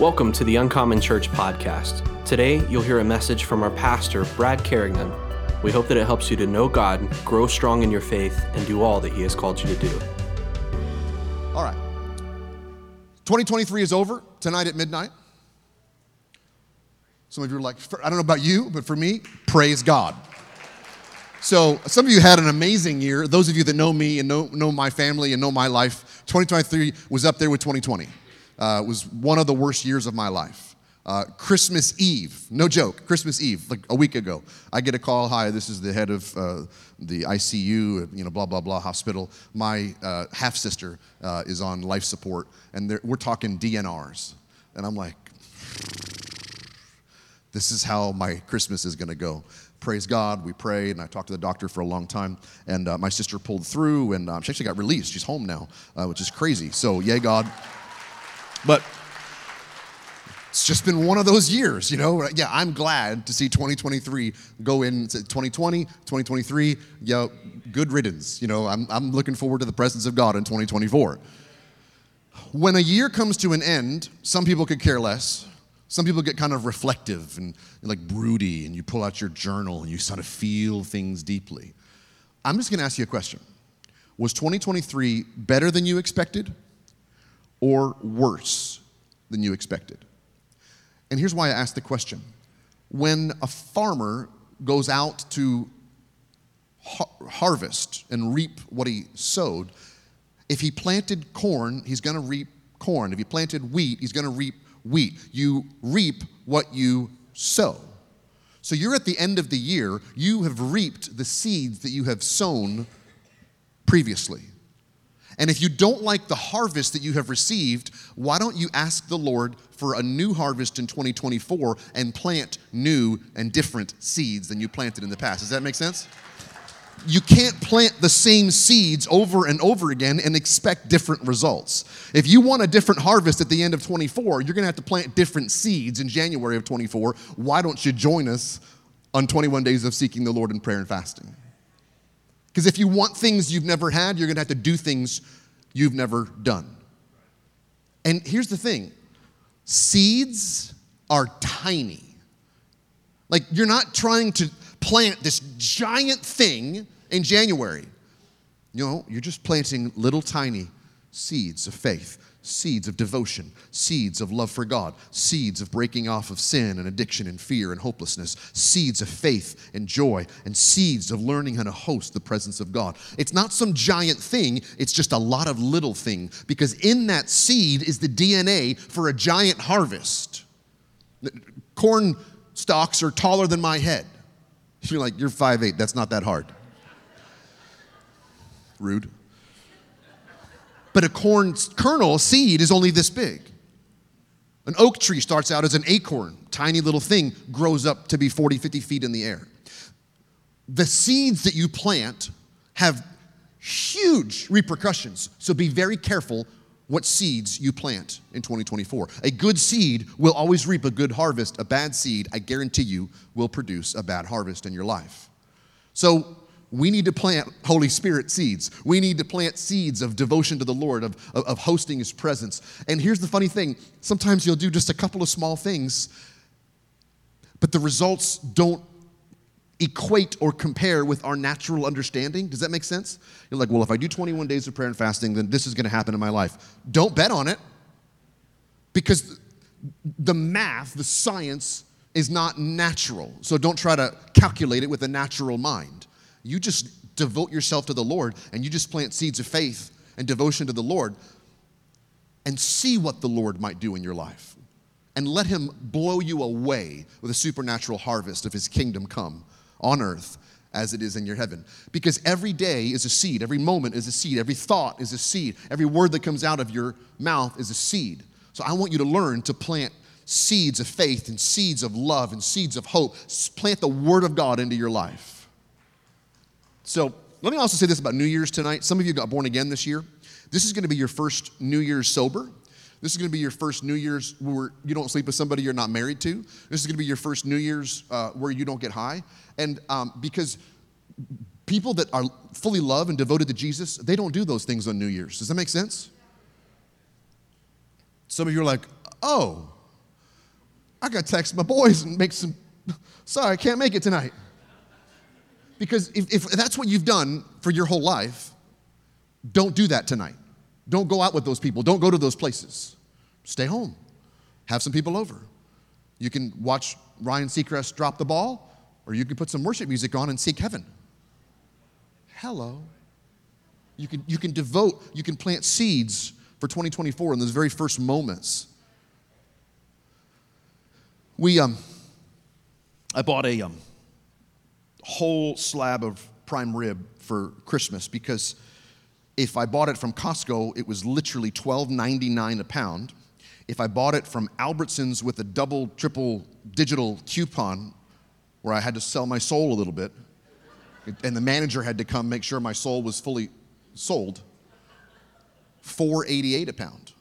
Welcome to the Uncommon Church podcast. Today, you'll hear a message from our pastor, Brad Carignan. We hope that it helps you to know God, grow strong in your faith, and do all that He has called you to do. All right. 2023 is over tonight at midnight. Some of you are like, I don't know about you, but for me, praise God. So, some of you had an amazing year. Those of you that know me and know, know my family and know my life, 2023 was up there with 2020. Uh, was one of the worst years of my life. Uh, Christmas Eve, no joke, Christmas Eve, like a week ago, I get a call. Hi, this is the head of uh, the ICU, you know, blah blah blah hospital. My uh, half sister uh, is on life support, and we're talking DNRs, and I'm like, this is how my Christmas is going to go praise God. We prayed, and I talked to the doctor for a long time. And uh, my sister pulled through, and um, she actually got released. She's home now, uh, which is crazy. So, yay, God. But it's just been one of those years, you know? Yeah, I'm glad to see 2023 go in 2020, 2023. Yeah, good riddance. You know, I'm, I'm looking forward to the presence of God in 2024. When a year comes to an end, some people could care less. Some people get kind of reflective and like broody, and you pull out your journal and you sort of feel things deeply. I'm just gonna ask you a question Was 2023 better than you expected or worse than you expected? And here's why I asked the question. When a farmer goes out to ha- harvest and reap what he sowed, if he planted corn, he's gonna reap corn. If he planted wheat, he's gonna reap wheat. You reap what you sow. So you're at the end of the year, you have reaped the seeds that you have sown previously. And if you don't like the harvest that you have received, why don't you ask the Lord for a new harvest in 2024 and plant new and different seeds than you planted in the past? Does that make sense? you can't plant the same seeds over and over again and expect different results. If you want a different harvest at the end of 24, you're going to have to plant different seeds in January of 24. Why don't you join us on 21 days of seeking the Lord in prayer and fasting? Because if you want things you've never had, you're going to have to do things you've never done. And here's the thing seeds are tiny. Like, you're not trying to plant this giant thing in January. You know, you're just planting little tiny seeds of faith, seeds of devotion, seeds of love for God, seeds of breaking off of sin and addiction and fear and hopelessness, seeds of faith and joy, and seeds of learning how to host the presence of God. It's not some giant thing, it's just a lot of little thing because in that seed is the DNA for a giant harvest. Corn stalks are taller than my head. You're like, you're 5'8, that's not that hard. Rude. But a corn kernel, seed, is only this big. An oak tree starts out as an acorn, tiny little thing, grows up to be 40, 50 feet in the air. The seeds that you plant have huge repercussions, so be very careful what seeds you plant in 2024. A good seed will always reap a good harvest. A bad seed, I guarantee you, will produce a bad harvest in your life. So, we need to plant Holy Spirit seeds. We need to plant seeds of devotion to the Lord, of, of, of, hosting His presence. And here's the funny thing sometimes you'll do just a couple of small things, but the results don't equate or compare with our natural understanding. Does that make sense? You're like, well, if I do 21 days of prayer and fasting, then this is going to happen in my life. Don't bet on it because the math, the science, is not natural. So don't try to calculate it with a natural mind. You just devote yourself to the Lord and you just plant seeds of faith and devotion to the Lord and see what the Lord might do in your life. And let Him blow you away with a supernatural harvest of His kingdom come on earth as it is in your heaven. Because every day is a seed, every moment is a seed, every thought is a seed, every word that comes out of your mouth is a seed. So I want you to learn to plant seeds of faith and seeds of love and seeds of hope. Plant the Word of God into your life. So let me also say this about New Year's tonight. Some of you got born again this year. This is going to be your first New Year's sober. This is going to be your first New Year's where you don't sleep with somebody you're not married to. This is going to be your first New Year's uh, where you don't get high. And um, because people that are fully loved and devoted to Jesus, they don't do those things on New Year's. Does that make sense? Some of you are like, oh, I got to text my boys and make some, sorry, I can't make it tonight. Because if, if that's what you've done for your whole life, don't do that tonight. Don't go out with those people. Don't go to those places. Stay home. Have some people over. You can watch Ryan Seacrest drop the ball, or you can put some worship music on and seek heaven. Hello. You can, you can devote, you can plant seeds for 2024 in those very first moments. We, um, I bought a um, whole slab of prime rib for Christmas because if I bought it from Costco, it was literally $12.99 a pound. If I bought it from Albertsons with a double, triple digital coupon where I had to sell my soul a little bit, and the manager had to come make sure my soul was fully sold, 488 a pound.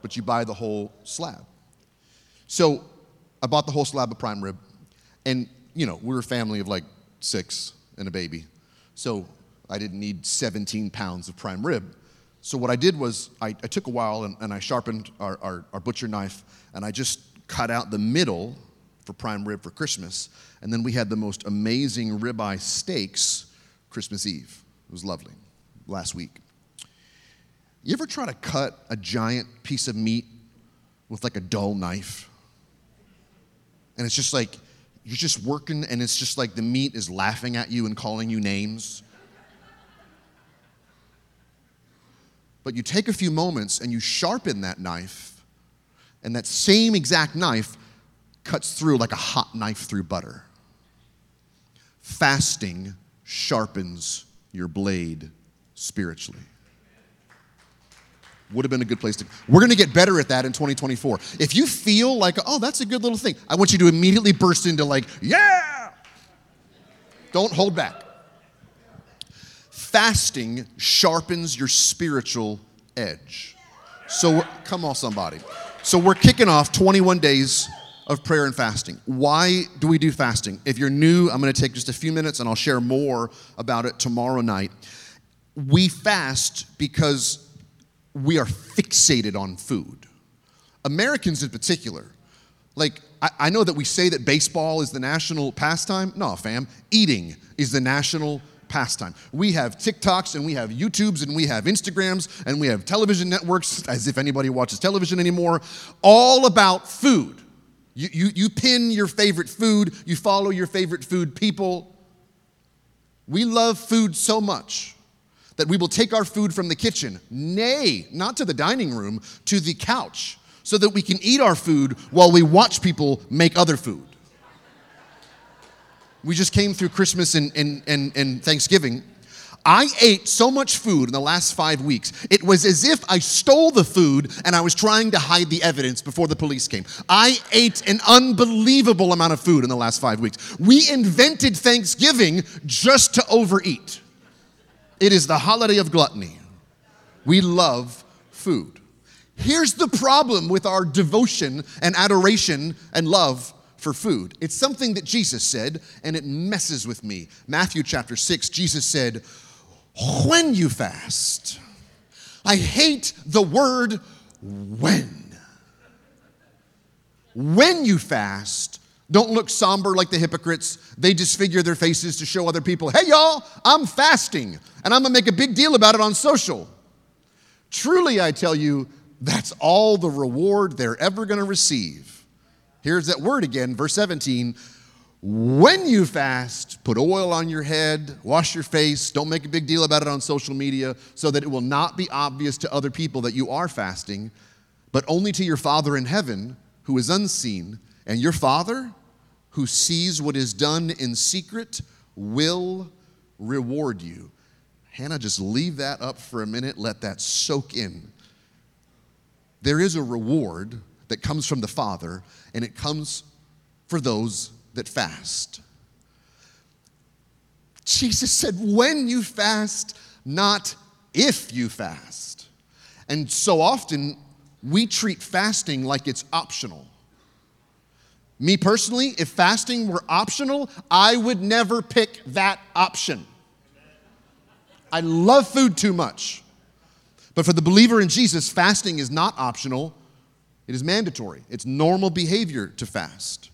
But you buy the whole slab. So I bought the whole slab of prime rib, and you know, we were a family of like six and a baby. So I didn't need 17 pounds of prime rib. So what I did was I, I took a while and, and I sharpened our, our, our butcher knife and I just cut out the middle for prime rib for Christmas. And then we had the most amazing ribeye steaks Christmas Eve. It was lovely last week. You ever try to cut a giant piece of meat with like a dull knife? And it's just like you're just working and it's just like the meat is laughing at you and calling you names. But you take a few moments and you sharpen that knife, and that same exact knife cuts through like a hot knife through butter. Fasting sharpens your blade spiritually. Would have been a good place to. We're going to get better at that in 2024. If you feel like, oh, that's a good little thing, I want you to immediately burst into like, yeah! Don't hold back fasting sharpens your spiritual edge. So, come on, somebody. So, we're kicking off 21 days of prayer and fasting. Why do we do fasting? If you're new, I'm going to take just a few minutes and I'll share more about it tomorrow night. We fast because we are fixated on food. Americans in particular. Like, I, I know that we say that baseball is the national pastime. No, fam. Eating is the national pastime. We have TikToks and we have YouTubes and we have Instagrams and we have television networks, as if anybody watches television anymore, all about food. You, you, you pin your favorite food, you follow your favorite food people. We love food so much that we will take our food from the kitchen, nay, not to the dining room, to the couch, so that we can eat our food while we watch people make other food. We just came through Christmas and, and, and, and Thanksgiving. I ate so much food in the last five weeks. It was as if I stole the food and I was trying to hide the evidence before the police came. I ate an unbelievable amount of food in the last five weeks. We invented Thanksgiving just to overeat. It is the holiday of gluttony. We love food. Here's the problem with our devotion and adoration and love for food. It's something that Jesus said, and it messes with me. Matthew chapter 6, Jesus said, When you fast, I hate the word when. When you fast, don't look somber like the hypocrites. They disfigure their faces to show other people, hey, y'all, I'm fasting, and I'm gonna make a big deal about it on social. Truly, I tell you, that's all the reward they're ever gonna receive. Here's that word again, verse 17. When you fast, put oil on your head, wash your face, don't make a big deal about it on social media so that it will not be obvious to other people that you are fasting, but only to your Father in heaven who is unseen. And your Father who sees what is done in secret will reward you. Hannah, just leave that up for a minute, let that soak in. There is a reward that comes from the Father, and it comes for those that fast. Jesus said, when you fast, not if you fast. And so often we treat fasting like it's optional. Me personally, if fasting were optional, I would never pick that option. I love food too much. But for the believer in Jesus, fasting is not optional, It is mandatory. It's normal behavior to fast.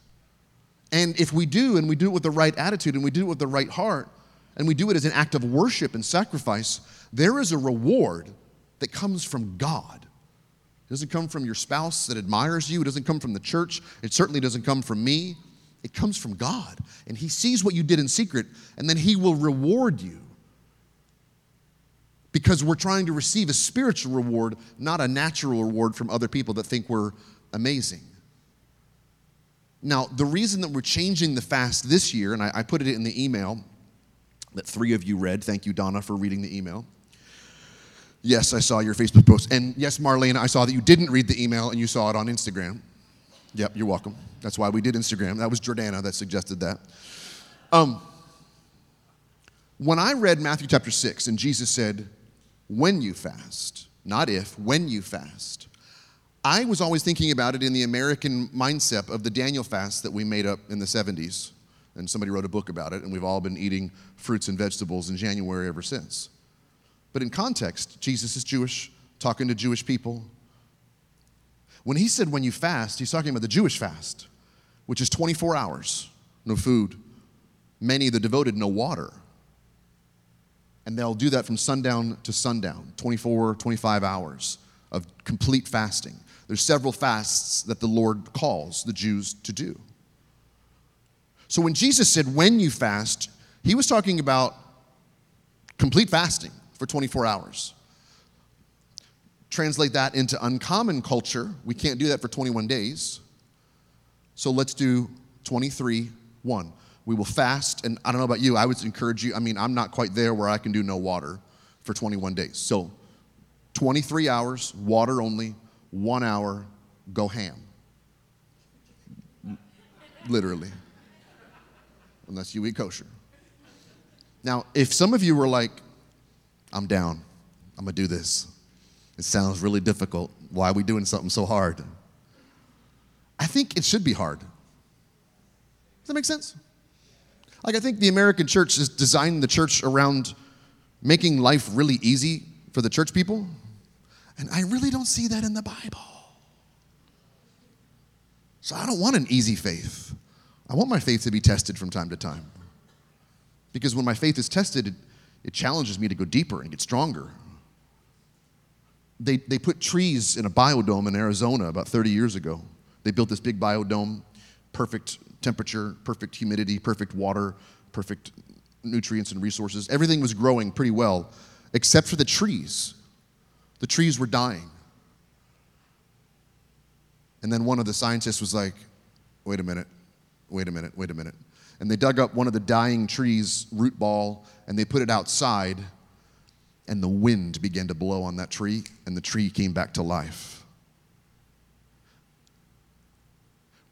And if we do, and we do it with the right attitude, and we do it with the right heart, and we do it as an act of worship and sacrifice, there is a reward that comes from God. It doesn't come from your spouse that admires you, it doesn't come from the church, it certainly doesn't come from me. It comes from God. And He sees what you did in secret, and then He will reward you. Because we're trying to receive a spiritual reward, not a natural reward from other people that think we're amazing. Now, the reason that we're changing the fast this year, and I, I put it in the email that three of you read. Thank you, Donna, for reading the email. Yes, I saw your Facebook post. And yes, Marlene, I saw that you didn't read the email and you saw it on Instagram. Yep, you're welcome. That's why we did Instagram. That was Jordana that suggested that. Um, when I read Matthew chapter 6 and Jesus said, when you fast, not if, when you fast, I was always thinking about it in the American mindset of the Daniel fast that we made up in the 70s. And somebody wrote a book about it, and we've all been eating fruits and vegetables in January ever since. But in context, Jesus is Jewish, talking to Jewish people. When he said when you fast, he's talking about the Jewish fast, which is 24 hours, no food. Many of the devoted, no water. And they'll do that from sundown to sundown, 24, 25 hours of complete fasting. There's several fasts that the Lord calls the Jews to do. So when Jesus said, when you fast, he was talking about complete fasting for 24 hours. Translate that into uncommon culture. We can't do that for 21 days. So let's do 23 1. We will fast, and I don't know about you, I would encourage you. I mean, I'm not quite there where I can do no water for 21 days. So 23 hours, water only, one hour, go ham. Literally. Unless you eat kosher. Now, if some of you were like, I'm down. I'm going to do this. It sounds really difficult. Why are we doing something so hard? I think it should be hard. Does that make sense? Like, I think the American church is designed the church around making life really easy for the church people. And I really don't see that in the Bible. So I don't want an easy faith. I want my faith to be tested from time to time. Because when my faith is tested, it, challenges me to go deeper and get stronger. They, they put trees in a biodome in Arizona about 30 years ago. They built this big biodome, perfect temperature, perfect humidity, perfect water, perfect nutrients and resources. Everything was growing pretty well, except for the trees. The trees were dying. And then one of the scientists was like, wait a minute, wait a minute, wait a minute and they dug up one of the dying tree's root ball and they put it outside, and the wind began to blow on that tree, and the tree came back to life.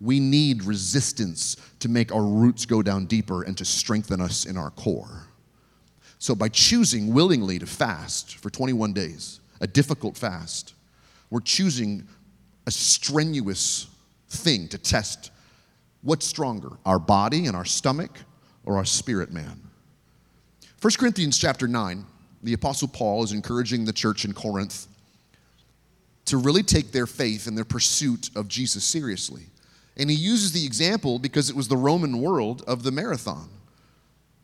We need resistance to make our roots go down deeper and to strengthen us in our core. So, by choosing willingly to fast for 21 days, a difficult fast, we're choosing a strenuous thing to test What's stronger, our body and our stomach or our spirit man? 1 Corinthians chapter 9, the Apostle Paul is encouraging the church in Corinth to really take their faith and their pursuit of Jesus seriously. And he uses the example because it was the Roman world of the marathon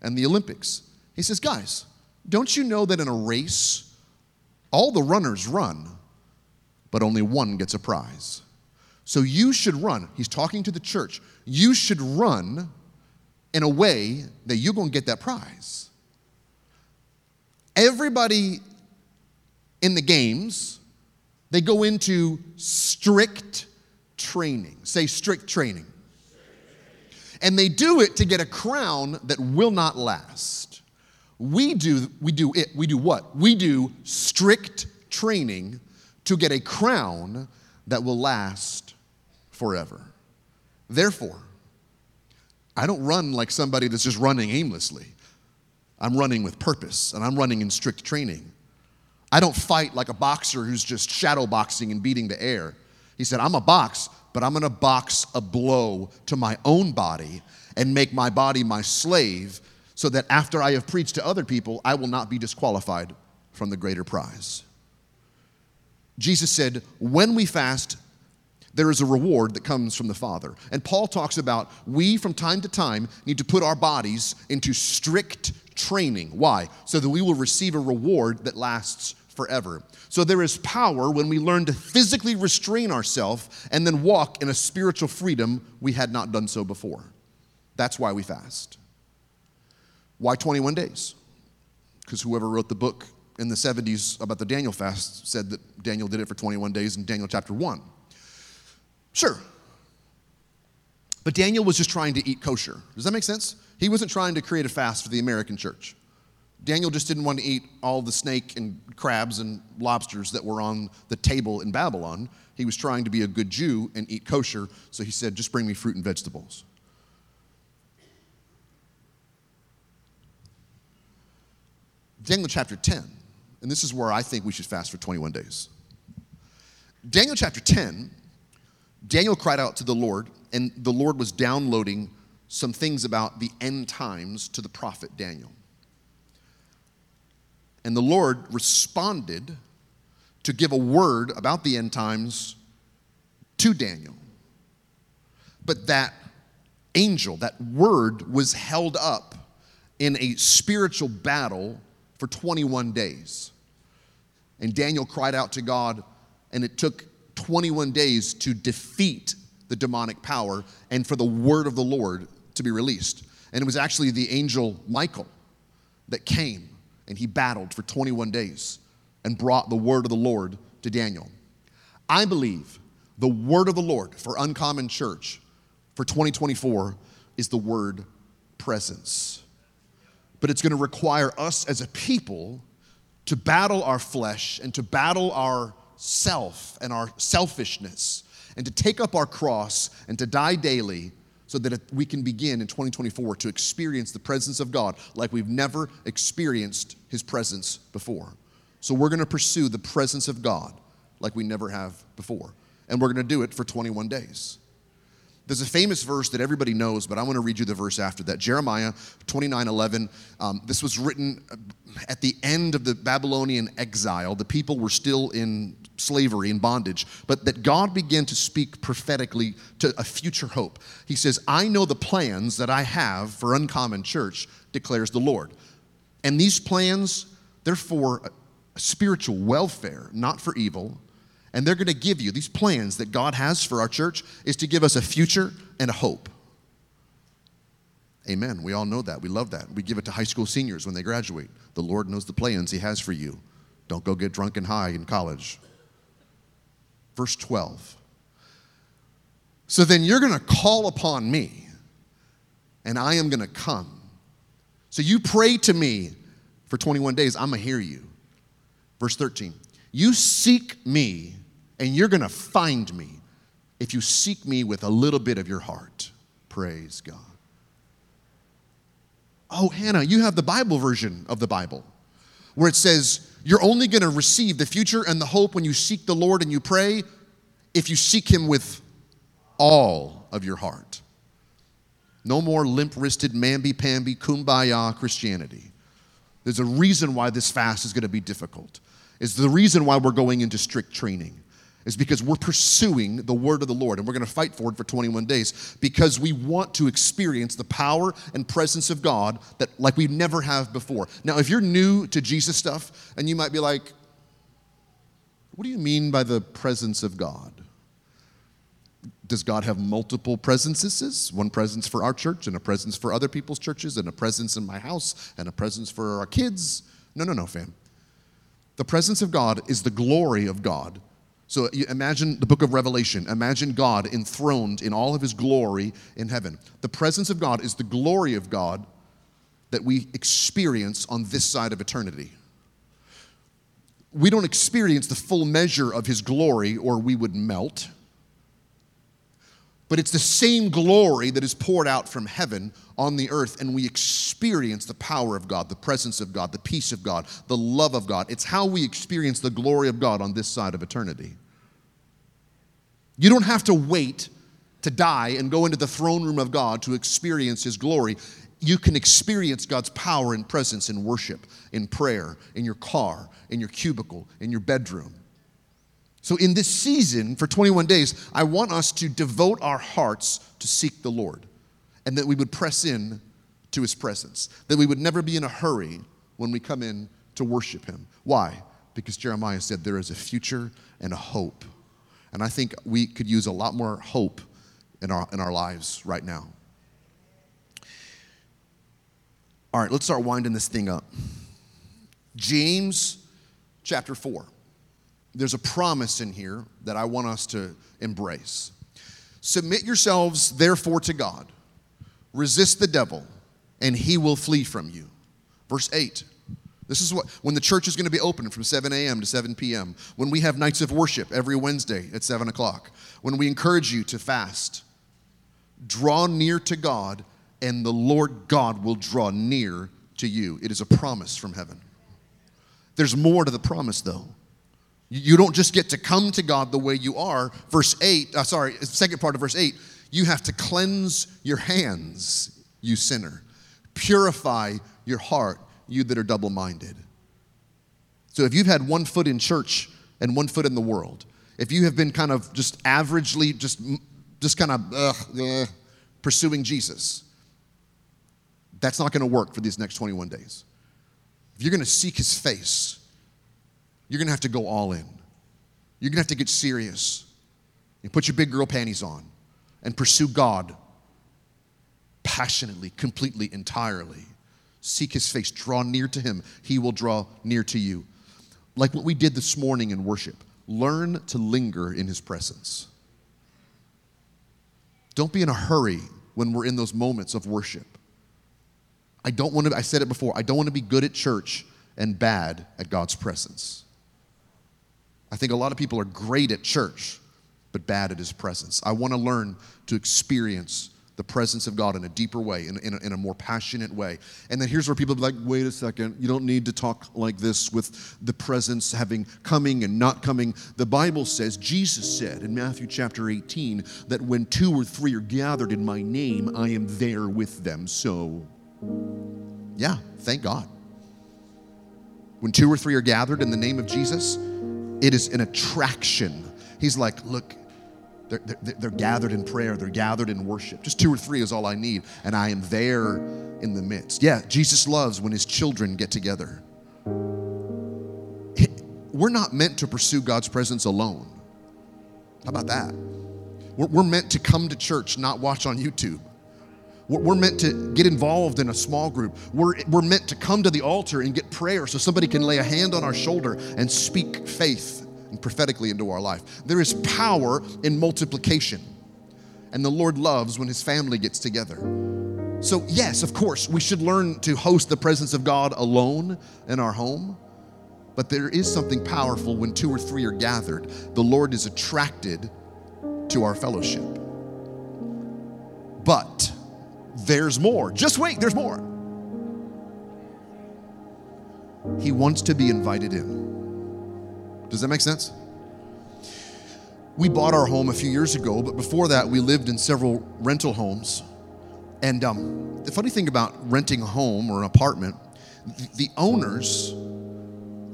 and the Olympics. He says, Guys, don't you know that in a race, all the runners run, but only one gets a prize? So you should run. He's talking to the church. You should run in a way that you're going to get that prize. Everybody in the games, they go into strict training. Say strict training. And they do it to get a crown that will not last. We do we do it we do what? We do strict training to get a crown that will last forever. Therefore, I don't run like somebody that's just running aimlessly. I'm running with purpose and I'm running in strict training. I don't fight like a boxer who's just shadow boxing and beating the air. He said, I'm a box, but I'm gonna box a blow to my own body and make my body my slave so that after I have preached to other people, I will not be disqualified from the greater prize. Jesus said, When we fast, there is a reward that comes from the Father. And Paul talks about we, from time to time, need to put our bodies into strict training. Why? So that we will receive a reward that lasts forever. So there is power when we learn to physically restrain ourselves and then walk in a spiritual freedom we had not done so before. That's why we fast. Why 21 days? Because whoever wrote the book in the 70s about the Daniel fast said that Daniel did it for 21 days in Daniel chapter 1. Sure. But Daniel was just trying to eat kosher. Does that make sense? He wasn't trying to create a fast for the American church. Daniel just didn't want to eat all the snake and crabs and lobsters that were on the table in Babylon. He was trying to be a good Jew and eat kosher, so he said, Just bring me fruit and vegetables. Daniel chapter 10, and this is where I think we should fast for 21 days. Daniel chapter 10, Daniel cried out to the Lord, and the Lord was downloading some things about the end times to the prophet Daniel. And the Lord responded to give a word about the end times to Daniel. But that angel, that word was held up in a spiritual battle for 21 days. And Daniel cried out to God, and it took 21 days to defeat the demonic power and for the word of the Lord to be released. And it was actually the angel Michael that came and he battled for 21 days and brought the word of the Lord to Daniel. I believe the word of the Lord for Uncommon Church for 2024 is the word presence but it's going to require us as a people to battle our flesh and to battle our self and our selfishness and to take up our cross and to die daily so that we can begin in 2024 to experience the presence of God like we've never experienced his presence before. So we're going to pursue the presence of God like we never have before. And we're going to do it for 21 days. There's a famous verse that everybody knows, but I want to read you the verse after that. Jeremiah 29 11. Um, this was written uh, at the end of the Babylonian exile. The people were still in slavery and bondage, but that God began to speak prophetically to a future hope. He says, I know the plans that I have for Uncommon Church, declares the Lord. And these plans, they're for spiritual welfare, not for evil and they're going to give you these plans that God has for our church is to give us a future and a hope. Amen. We all know that. We love that. We give it to high school seniors when they graduate. The Lord knows the plans He has for you. Don't go get drunk and high in college. Verse 12. So then you're going to call upon me, and I am going to come. So you pray to me for 21 days, I'm going to hear you. Verse 13. You seek me and you're going to find me if you seek me with a little bit of your heart. Praise God. Oh, Hannah, you have the Bible version of the Bible where it says you're only going to receive the future and the hope when you seek the Lord and you pray if you seek Him with all of your heart. No more limp wristed, mamby pamby, kumbaya Christianity. There's a reason why this fast is going to be difficult. It's the reason why we're going into strict training is because we're pursuing the word of the Lord and we're going to fight for it for 21 days because we want to experience the power and presence of God that like we never have before. Now, if you're new to Jesus stuff and you might be like, what do you mean by the presence of God? Does God have multiple presences? One presence for our church and a presence for other people's churches and a presence in my house and a presence for our kids? No, no, no, fam. The presence of God is the glory of God so imagine the book of Revelation. Imagine God enthroned in all of his glory in heaven. The presence of God is the glory of God that we experience on this side of eternity. We don't experience the full measure of his glory or we would melt. But it's the same glory that is poured out from heaven on the earth, and we experience the power of God, the presence of God, the peace of God, the love of God. It's how we experience the glory of God on this side of eternity. You don't have to wait to die and go into the throne room of God to experience His glory. You can experience God's power and presence in worship, in prayer, in your car, in your cubicle, in your bedroom. So, in this season for 21 days, I want us to devote our hearts to seek the Lord and that we would press in to his presence, that we would never be in a hurry when we come in to worship him. Why? Because Jeremiah said there is a future and a hope. And I think we could use a lot more hope in our, in our lives right now. All right, let's start winding this thing up. James chapter 4. There's a promise in here that I want us to embrace. Submit yourselves, therefore, to God. Resist the devil, and he will flee from you. Verse 8. This is what, when the church is going to be open from 7 a.m. to 7 p.m., when we have nights of worship every Wednesday at 7 o'clock, when we encourage you to fast, draw near to God, and the Lord God will draw near to you. It is a promise from heaven. There's more to the promise, though. You don't just get to come to God the way you are. Verse 8, uh, sorry, second part of verse 8, you have to cleanse your hands, you sinner. Purify your heart, you that are double minded. So if you've had one foot in church and one foot in the world, if you have been kind of just averagely, just, just kind of pursuing Jesus, that's not going to work for these next 21 days. If you're going to seek his face, you're going to have to go all in. You're going to have to get serious and put your big girl panties on and pursue God passionately, completely, entirely. Seek his face, draw near to him. He will draw near to you. Like what we did this morning in worship, learn to linger in his presence. Don't be in a hurry when we're in those moments of worship. I don't want to, I said it before, I don't want to be good at church and bad at God's presence. I think a lot of people are great at church, but bad at his presence. I want to learn to experience the presence of God in a deeper way, in, in, a, in a more passionate way. And then here's where people be like, wait a second, you don't need to talk like this with the presence having coming and not coming. The Bible says, Jesus said in Matthew chapter 18, that when two or three are gathered in my name, I am there with them. So, yeah, thank God. When two or three are gathered in the name of Jesus, it is an attraction. He's like, look, they're, they're, they're, gathered in prayer, they're gathered in worship. Just two or three is all I need, and I am there in the midst. Yeah, Jesus loves when his children get together. We're not meant to pursue God's presence alone. How about that? We're, we're meant to come to church, not watch on YouTube. We're meant to get involved in a small group. We're, we're meant to come to the altar and get prayer so somebody can lay a hand on our shoulder and speak faith and prophetically into our life. There is power in multiplication. And the Lord loves when his family gets together. So, yes, of course, we should learn to host the presence of God alone in our home. But there is something powerful when two or three are gathered. The Lord is attracted to our fellowship. But there's more. Just wait, there's more. He wants to be invited in. Does that make sense? We bought our home a few years ago, but before that, we lived in several rental homes. And um, the funny thing about renting a home or an apartment, the, the owners,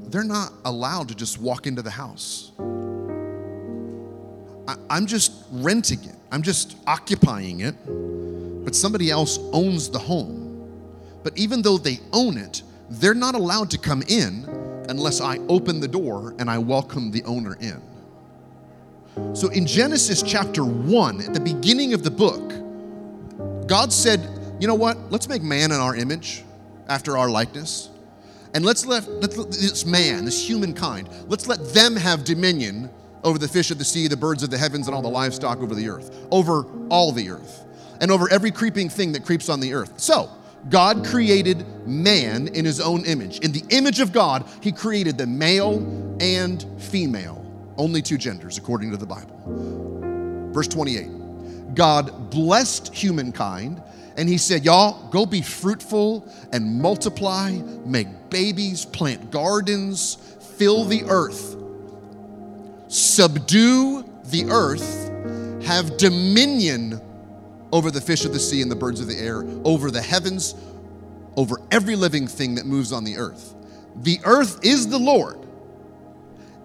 they're not allowed to just walk into the house. I, I'm just renting it, I'm just occupying it but somebody else owns the home. But even though they own it, they're not allowed to come in unless I open the door and I welcome the owner in. So in Genesis chapter 1, at the beginning of the book, God said, You know what? Let's make man in our image, after our likeness. And let's let, let this man, this humankind, let's let them have dominion over the fish of the sea, the birds of the heavens, and all the livestock over the earth, over all the earth and over every creeping thing that creeps on the earth. So, God created man in his own image. In the image of God, he created the male and female, only two genders, according to the Bible. Verse 28 God blessed humankind, and he said, Y'all, go be fruitful and multiply, make babies, plant gardens, fill the earth, subdue the earth, have dominion over the fish of the sea and the birds of the air, over the heavens, over every living thing that moves on the earth. The earth is the Lord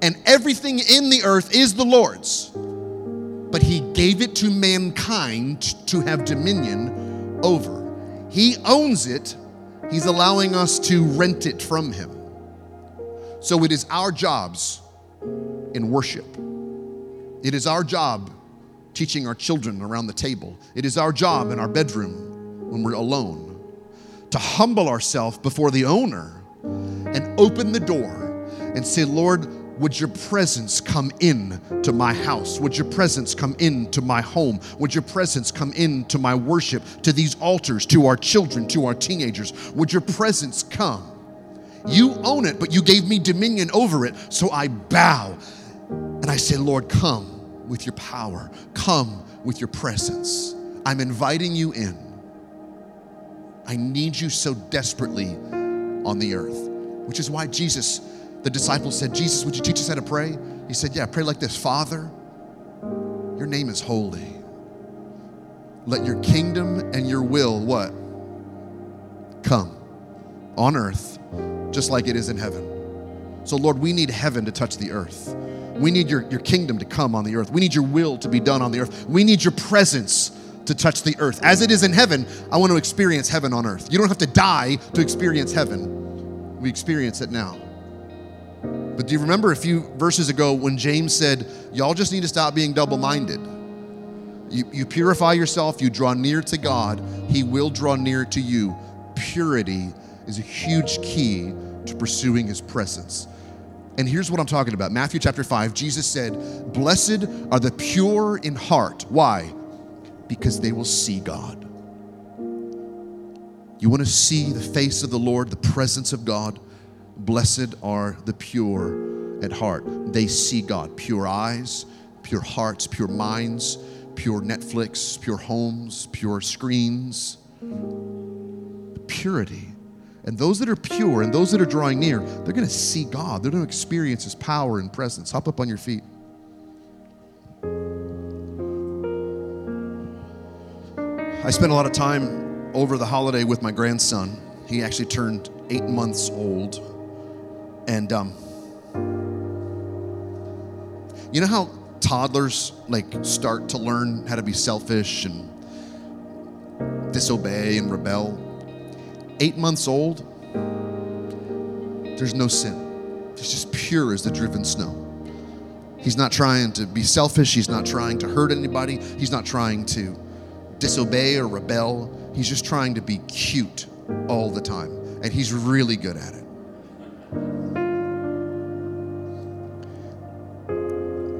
and everything in the earth is the Lord's. But he gave it to mankind to have dominion over. He owns it, he's allowing us to rent it from him. So it is our jobs in worship. It is our job teaching our children around the table. It is our job in our bedroom when we're alone to humble ourselves before the owner and open the door and say, Lord, would your presence come in to my house? Would your presence come into my home? Would your presence come into my worship, to these altars, to our children, to our teenagers? Would your presence come? You own it, but you gave me dominion over it, so I bow and I say, Lord, come with your power, come with your presence. I'm inviting you in. I need you so desperately on the earth, which is why Jesus the disciples said, Jesus, would you teach us how to pray? He said, Yeah, pray like this Father, your name is holy. Let your kingdom and your will, what? Come on earth, just like it is in heaven. So, Lord, we need heaven to touch the earth. We need your, your kingdom to come on the earth. We need your will to be done on the earth. We need your presence to touch the earth. As it is in heaven, I want to experience heaven on earth. You don't have to die to experience heaven. We experience it now. But do you remember a few verses ago when James said, Y'all just need to stop being double minded? You, you purify yourself, you draw near to God, He will draw near to you. Purity is a huge key to pursuing His presence. And here's what I'm talking about Matthew chapter 5, Jesus said, Blessed are the pure in heart. Why? Because they will see God. You want to see the face of the Lord, the presence of God? Blessed are the pure at heart. They see God. Pure eyes, pure hearts, pure minds, pure Netflix, pure homes, pure screens. Purity. And those that are pure and those that are drawing near, they're going to see God. They're going to experience His power and presence. Hop up on your feet. I spent a lot of time over the holiday with my grandson. He actually turned eight months old and um, you know how toddlers like start to learn how to be selfish and disobey and rebel? Eight months old, there's no sin. He's just pure as the driven snow. He's not trying to be selfish. He's not trying to hurt anybody. He's not trying to disobey or rebel. He's just trying to be cute all the time. And he's really good at it.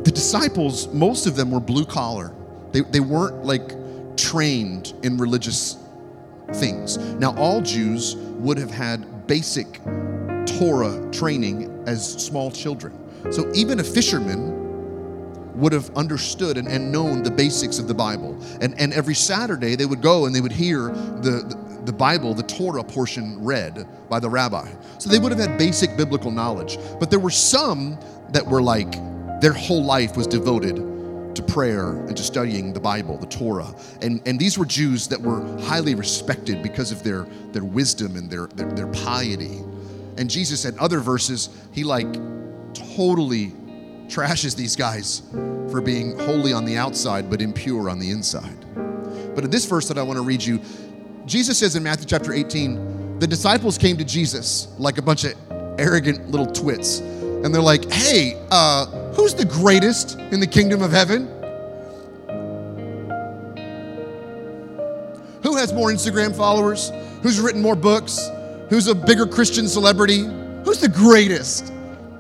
The disciples, most of them were blue collar. They, they weren't like trained in religious things. Now, all Jews would have had basic Torah training as small children. So even a fisherman would have understood and, and known the basics of the Bible. And, and every Saturday they would go and they would hear the, the, the Bible, the Torah portion read by the rabbi. So they would have had basic biblical knowledge. But there were some that were like their whole life was devoted to prayer and to studying the Bible, the Torah. And, and these were Jews that were highly respected because of their, their wisdom and their, their, their piety. And Jesus, at other verses, he like totally trashes these guys for being holy on the outside but impure on the inside. But in this verse that I want to read you, Jesus says in Matthew chapter 18, the disciples came to Jesus like a bunch of arrogant little twits and they're like, hey, uh, who's the greatest in the kingdom of heaven? Who has more Instagram followers? Who's written more books? Who's a bigger Christian celebrity? Who's the greatest?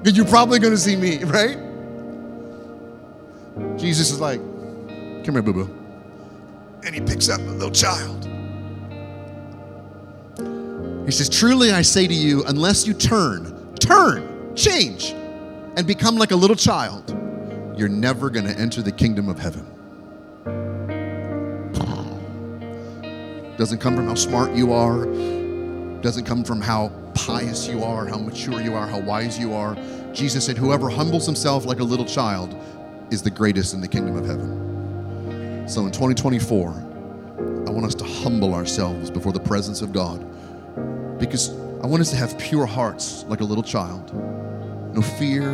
You're probably going to see me, right? Jesus is like, come here, boo boo. And he picks up a little child. He says, Truly I say to you, unless you turn, turn change, and become like a little child, you're never going to enter the kingdom of heaven. Doesn't come from how smart you are, doesn't come from how pious you are, how mature you are, how wise you are. Jesus said, Whoever humbles himself like a little child is the greatest in the kingdom of heaven. So in 2024, I want us to humble ourselves before the presence of God because I want us to have pure hearts like a little child no fear,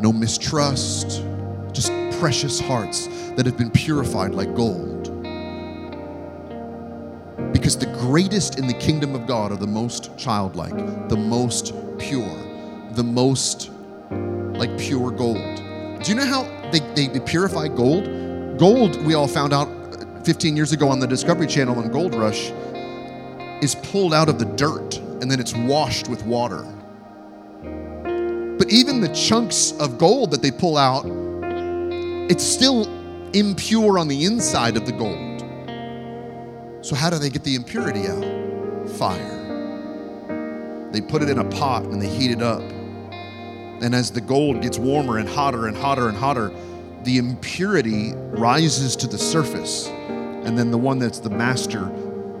no mistrust, just precious hearts that have been purified like gold. Because the greatest in the kingdom of God are the most childlike, the most pure, the most like pure gold. Do you know how they, they, purify gold? Gold, we all found out 15 years ago on the Discovery Channel on Gold Rush, is pulled out of the dirt and then it's washed with water. But even the chunks of gold that they pull out, it's still impure on the inside of the gold. So, how do they get the impurity out? Fire. They put it in a pot and they heat it up. And as the gold gets warmer and hotter and hotter and hotter, the impurity rises to the surface. And then the one that's the master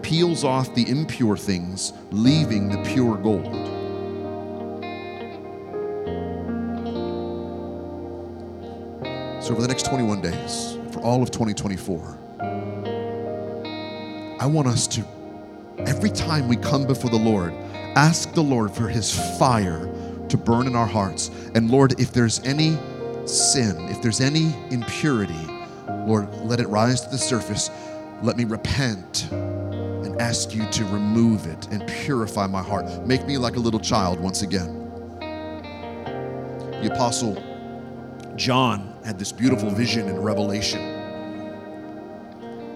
peels off the impure things, leaving the pure gold. So, over the next 21 days, for all of 2024, I want us to, every time we come before the Lord, ask the Lord for his fire to burn in our hearts. And Lord, if there's any sin, if there's any impurity, Lord, let it rise to the surface. Let me repent and ask you to remove it and purify my heart. Make me like a little child once again. The Apostle John had this beautiful vision in Revelation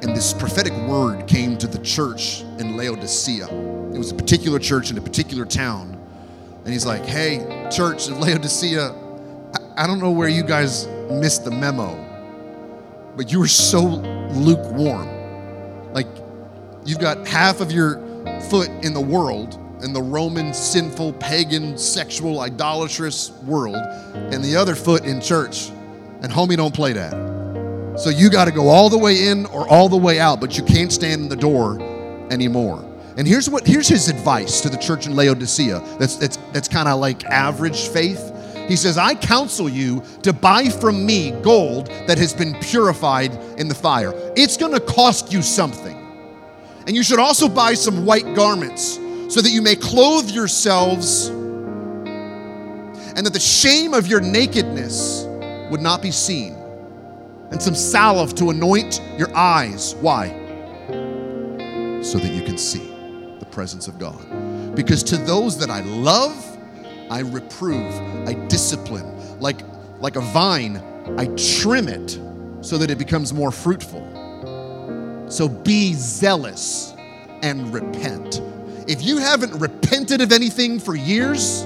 and this prophetic word came to the church in Laodicea. It was a particular church in a particular town. And he's like, hey, church of Laodicea, I don't know where you guys missed the memo, but you were so lukewarm. Like, you've got half of your foot in the world, in the Roman, sinful, pagan, sexual, idolatrous world, and the other foot in church. And homie, don't play that. So you got to go all the way in or all the way out, but you can't stand in the door anymore. And here's what here's his advice to the church in Laodicea. That's that's that's kind of like average faith. He says, "I counsel you to buy from me gold that has been purified in the fire. It's going to cost you something. And you should also buy some white garments so that you may clothe yourselves and that the shame of your nakedness would not be seen." and some salve to anoint your eyes. Why? So that you can see the presence of God. Because to those that I love, I reprove, I discipline. Like, like a vine, I trim it so that it becomes more fruitful. So be zealous and repent. If you haven't repented of anything for years,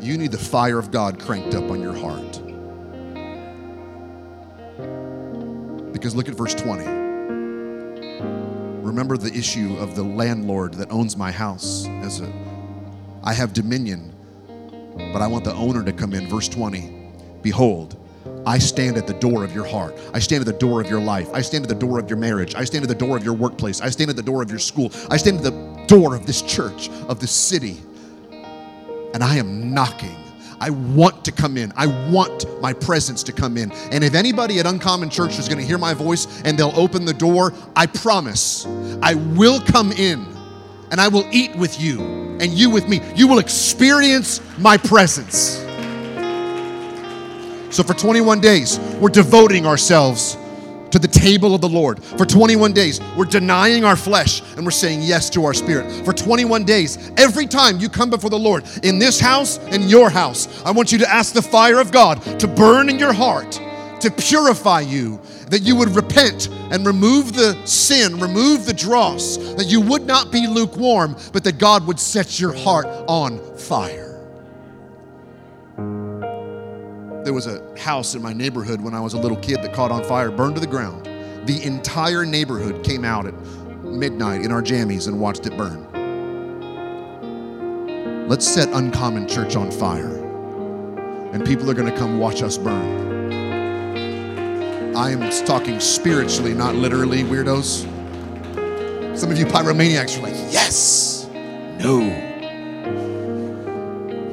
you need the fire of God cranked up on your heart. Because look at verse 20. Remember the issue of the landlord that owns my house as a I have dominion, but I want the owner to come in. Verse 20. Behold, I stand at the door of your heart. I stand at the door of your life. I stand at the door of your marriage. I stand at the door of your workplace. I stand at the door of your school. I stand at the door of this church, of this city. And I am knocking. I want to come in. I want my presence to come in. And if anybody at Uncommon Church is going to hear my voice and they'll open the door, I promise I will come in and I will eat with you and you with me. You will experience my presence. So for 21 days, we're devoting ourselves to the table of the Lord. For 21 days, we're denying our flesh and we're saying yes to our spirit. For 21 days, every time you come before the Lord in this house, in your house, I want you to ask the fire of God to burn in your heart, to purify you, that you would repent and remove the sin, remove the dross, that you would not be lukewarm, but that God would set your heart on fire. There was a house in my neighborhood when I was a little kid that caught on fire, burned to the ground. The entire neighborhood came out at midnight in our jammies and watched it burn. Let's set Uncommon Church on fire, and people are going to come watch us burn. I am talking spiritually, not literally, weirdos. Some of you pyromaniacs are like, yes, no.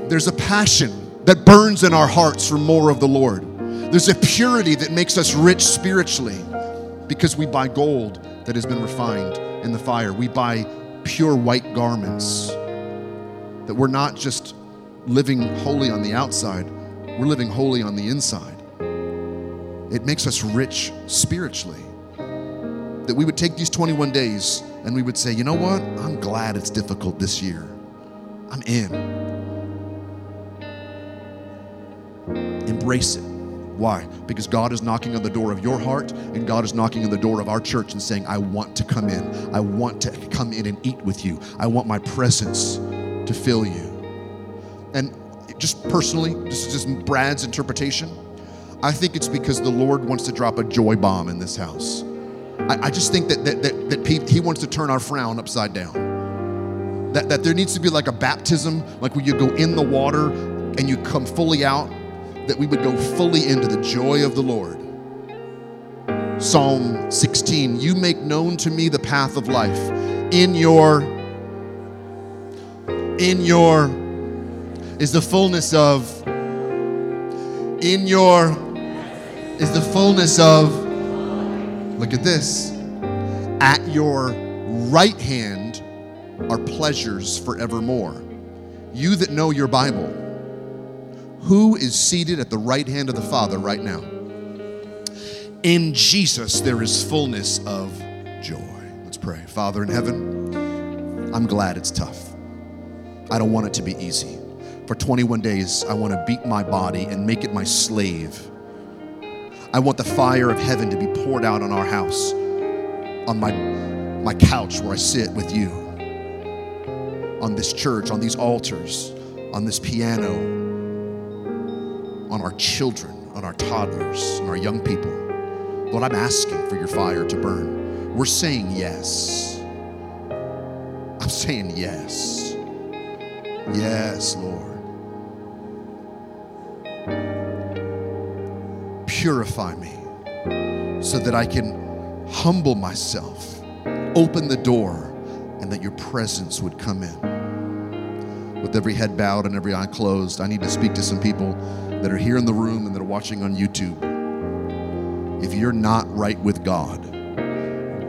There's a passion that burns in our hearts for more of the Lord. There's a purity that makes us rich spiritually because we buy gold that has been refined in the fire. We buy pure white garments that we're not just living holy on the outside, we're living holy on the inside. It makes us rich spiritually. That we would take these 21 days and we would say, you know what? I'm glad it's difficult this year. I'm in. Embrace it. Why? Because God is knocking on the door of your heart and God is knocking on the door of our church and saying, I want to come in. I want to come in and eat with you. I want my presence to fill you. And just personally, this is just Brad's interpretation. I think it's because the Lord wants to drop a joy bomb in this house. I, I just think that, that, that, that He wants to turn our frown upside down. That, that there needs to be like a baptism, like when you go in the water and you come fully out, that we would go fully into the joy of the Lord. Psalm 16, you make known to me the path of life. In your, in your, is the fullness of, in your, is the fullness of, look at this, at your right hand are pleasures forevermore. You that know your Bible, who is seated at the right hand of the Father right now? In Jesus, there is fullness of joy. Let's pray. Father in heaven, I'm glad it's tough. I don't want it to be easy. For 21 days, I want to beat my body and make it my slave. I want the fire of heaven to be poured out on our house, on my, my couch where I sit with you, on this church, on these altars, on this piano, on our children, on our toddlers, on our young people. Lord, I'm asking for your fire to burn. We're saying yes. I'm saying yes. Yes, Lord. Purify me so that I can humble myself, open the door, and that your presence would come in. With every head bowed and every eye closed, I need to speak to some people that are here in the room and that are watching on YouTube. If you're not right with God,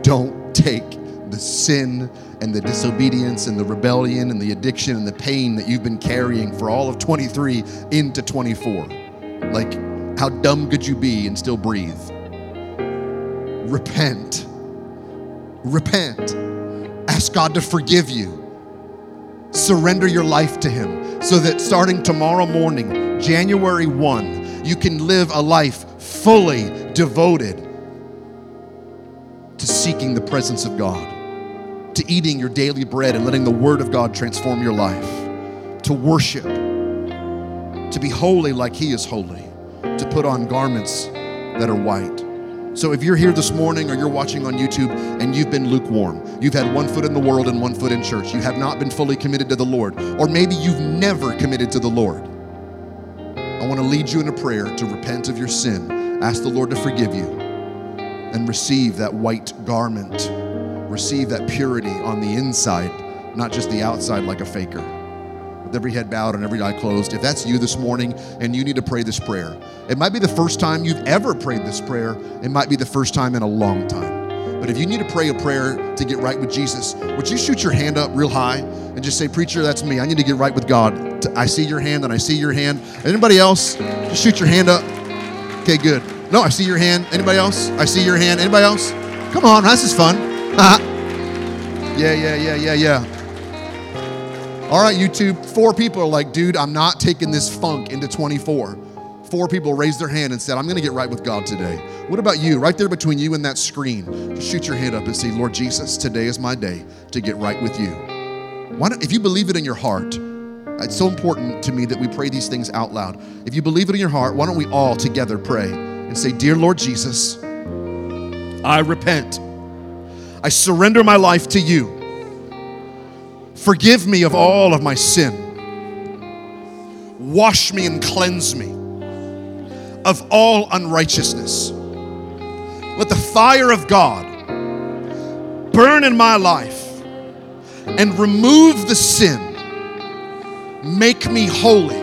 don't take the sin and the disobedience and the rebellion and the addiction and the pain that you've been carrying for all of 23 into 24. Like, how dumb could you be and still breathe? Repent. Repent. Ask God to forgive you. Surrender your life to Him so that starting tomorrow morning, January 1, you can live a life fully devoted to seeking the presence of God to eating your daily bread and letting the Word of God transform your life, to worship, to be holy like He is holy, to put on garments that are white. So if you're here this morning or you're watching on YouTube and you've been lukewarm, you've had one foot in the world and one foot in church, you have not been fully committed to the Lord, or maybe you've never committed to the Lord, I want to lead you in a prayer to repent of your sin, ask the Lord to forgive you, and receive that white garment receive that purity on the inside, not just the outside like a faker. With every head bowed and every eye closed, if that's you this morning and you need to pray this prayer, it might be the first time you've ever prayed this prayer, it might be the first time in a long time. But if you need to pray a prayer to get right with Jesus, would you shoot your hand up real high and just say, Preacher, that's me. I need to get right with God. I see your hand and I see your hand. Anybody else? Just shoot your hand up. Okay, good. No, I see your hand. Anybody else? I see your hand. Anybody else? Come on, this is fun. yeah, yeah, yeah, yeah, yeah. All right, YouTube, four people are like, dude, I'm not taking this funk into 24. Four people raised their hand and said, I'm going to get right with God today. What about you? Right there between you and that screen, just shoot your hand up and say, Lord Jesus, today is my day to get right with you. Why don't, if you believe it in your heart, it's so important to me that we pray these things out loud. If you believe it in your heart, why don't we all together pray and say, Dear Lord Jesus, I repent I surrender my life to you. Forgive me of all of my sin. Wash me and cleanse me of all unrighteousness. Let the fire of God burn in my life and remove the sin. Make me holy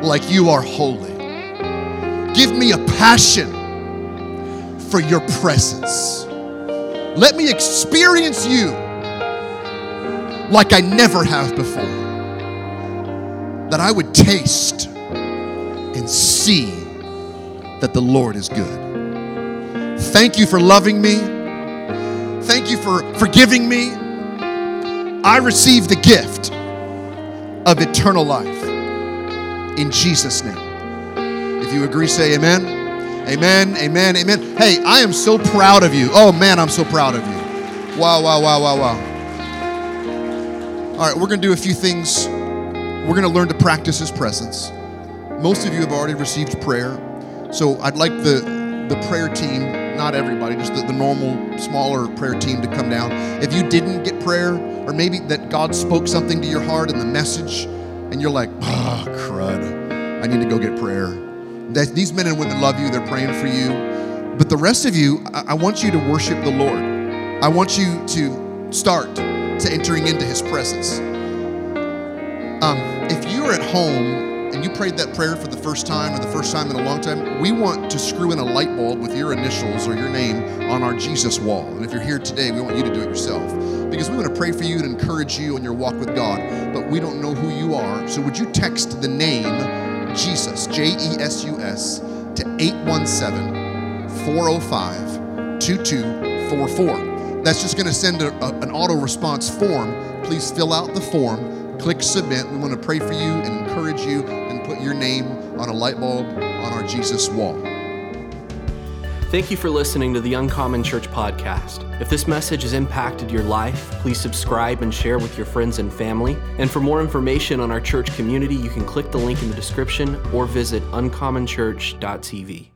like you are holy. Give me a passion for your presence. Let me experience you like I never have before. That I would taste and see that the Lord is good. Thank you for loving me. Thank you for forgiving me. I receive the gift of eternal life in Jesus' name. If you agree, say amen. Amen, amen, amen. Hey, I am so proud of you. Oh man, I'm so proud of you. Wow, wow, wow, wow, wow. All right, we're going to do a few things. We're going to learn to practice His presence. Most of you have already received prayer. So I'd like the, the prayer team, not everybody, just the, the normal, smaller prayer team to come down. If you didn't get prayer, or maybe that God spoke something to your heart in the message, and you're like, oh, crud, I need to go get prayer. That, these men and women love you, they're praying for you. But the rest of you, I, I want you to worship the Lord. I want you to start to entering into his presence. Um, if you're at home you prayed that prayer for the first time or the first time in a long time, we want to screw in a light bulb with your initials or your name on our Jesus wall. And if you're here today, we want you to do it yourself because we want to pray for you and encourage you on your walk with God, but we don't know who you are. So would you text the name Jesus, J E S U S, to 817 405 2244? That's just going to send a, a, an auto response form. Please fill out the form, click submit. We want to pray for you and encourage you put your name on a light bulb on our Jesus wall. Thank you for listening to the Uncommon Church podcast. If this message has impacted your life, please subscribe and share with your friends and family. And for more information on our church community, you can click the link in the description or visit uncommonchurch.tv.